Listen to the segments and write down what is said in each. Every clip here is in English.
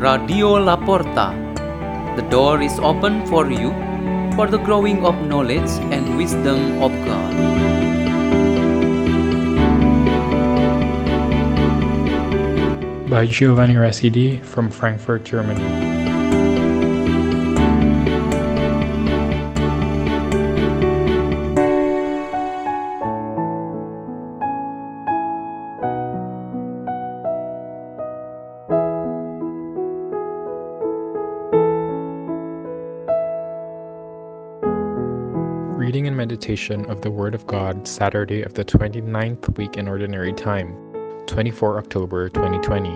Radio La Porta. The door is open for you for the growing of knowledge and wisdom of God. by Giovanni Rasidy from Frankfurt, Germany. Meditation of the Word of God, Saturday of the 29th week in Ordinary Time, 24 October 2020.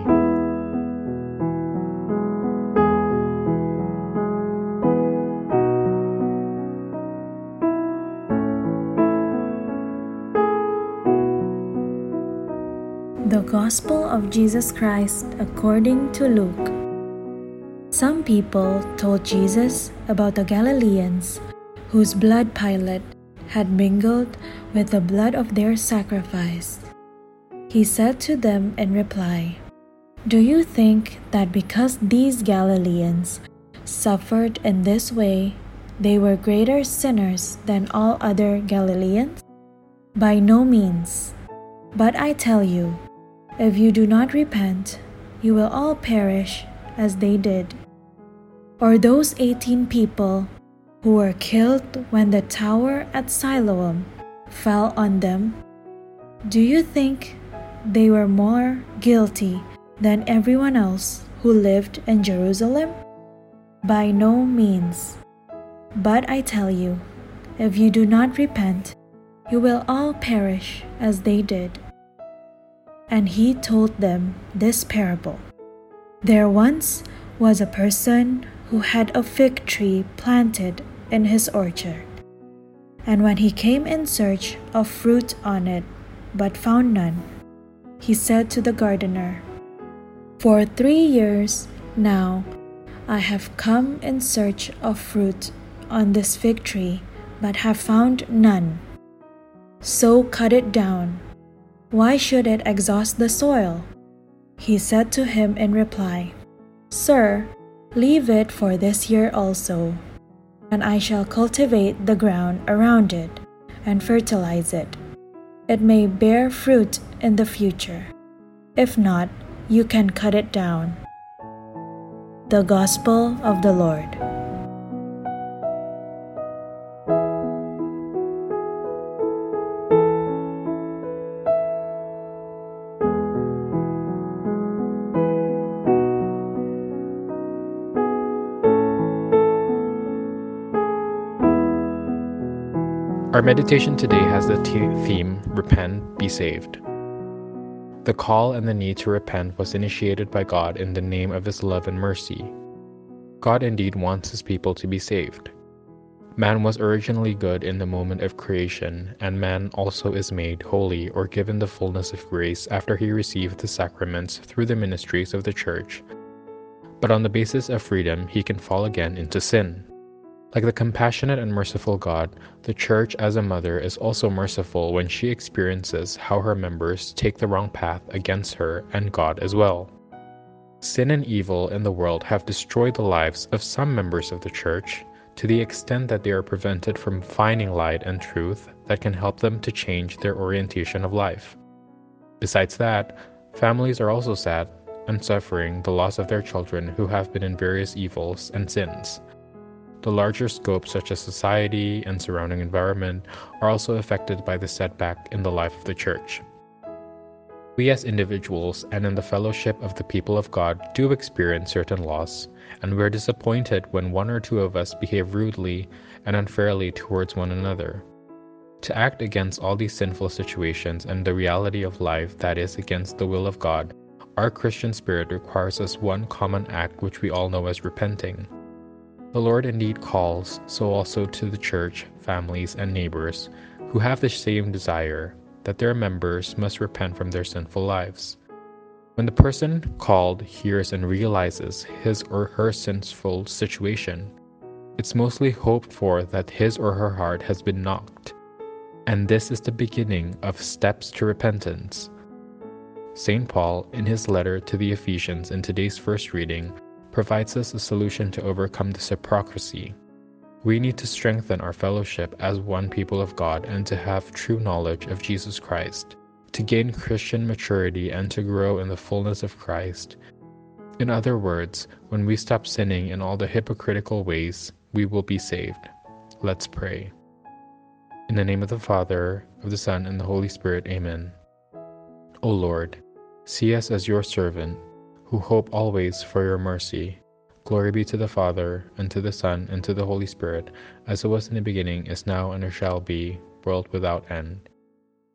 The Gospel of Jesus Christ according to Luke. Some people told Jesus about the Galileans whose blood Pilate had mingled with the blood of their sacrifice. He said to them in reply, Do you think that because these Galileans suffered in this way, they were greater sinners than all other Galileans? By no means. But I tell you, if you do not repent, you will all perish as they did. Or those 18 people who were killed when the tower at Siloam fell on them, do you think they were more guilty than everyone else who lived in Jerusalem? By no means. But I tell you, if you do not repent, you will all perish as they did. And he told them this parable There once was a person who had a fig tree planted in his orchard. And when he came in search of fruit on it, but found none, he said to the gardener, For three years now I have come in search of fruit on this fig tree, but have found none. So cut it down. Why should it exhaust the soil? He said to him in reply, Sir, leave it for this year also, and I shall cultivate the ground around it and fertilize it. It may bear fruit in the future. If not, you can cut it down. The Gospel of the Lord. Our meditation today has the theme Repent, Be Saved. The call and the need to repent was initiated by God in the name of His love and mercy. God indeed wants His people to be saved. Man was originally good in the moment of creation, and man also is made holy or given the fullness of grace after he received the sacraments through the ministries of the Church. But on the basis of freedom, he can fall again into sin. Like the compassionate and merciful God, the Church as a mother is also merciful when she experiences how her members take the wrong path against her and God as well. Sin and evil in the world have destroyed the lives of some members of the Church to the extent that they are prevented from finding light and truth that can help them to change their orientation of life. Besides that, families are also sad and suffering the loss of their children who have been in various evils and sins the larger scope, such as society and surrounding environment, are also affected by the setback in the life of the church. We as individuals and in the fellowship of the people of God do experience certain loss, and we're disappointed when one or two of us behave rudely and unfairly towards one another. To act against all these sinful situations and the reality of life that is against the will of God, our Christian spirit requires us one common act which we all know as repenting. The Lord indeed calls, so also to the church, families, and neighbors who have the same desire that their members must repent from their sinful lives. When the person called hears and realizes his or her sinful situation, it's mostly hoped for that his or her heart has been knocked, and this is the beginning of steps to repentance. St. Paul, in his letter to the Ephesians in today's first reading, provides us a solution to overcome this hypocrisy. We need to strengthen our fellowship as one people of God and to have true knowledge of Jesus Christ, to gain Christian maturity and to grow in the fullness of Christ. In other words, when we stop sinning in all the hypocritical ways, we will be saved. Let's pray. In the name of the Father, of the Son, and the Holy Spirit, Amen. O Lord, see us as your servant, who hope always for your mercy. Glory be to the Father, and to the Son, and to the Holy Spirit, as it was in the beginning, is now, and shall be, world without end.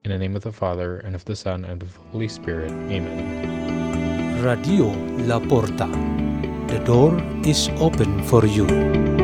In the name of the Father, and of the Son, and of the Holy Spirit. Amen. Radio La Porta. The door is open for you.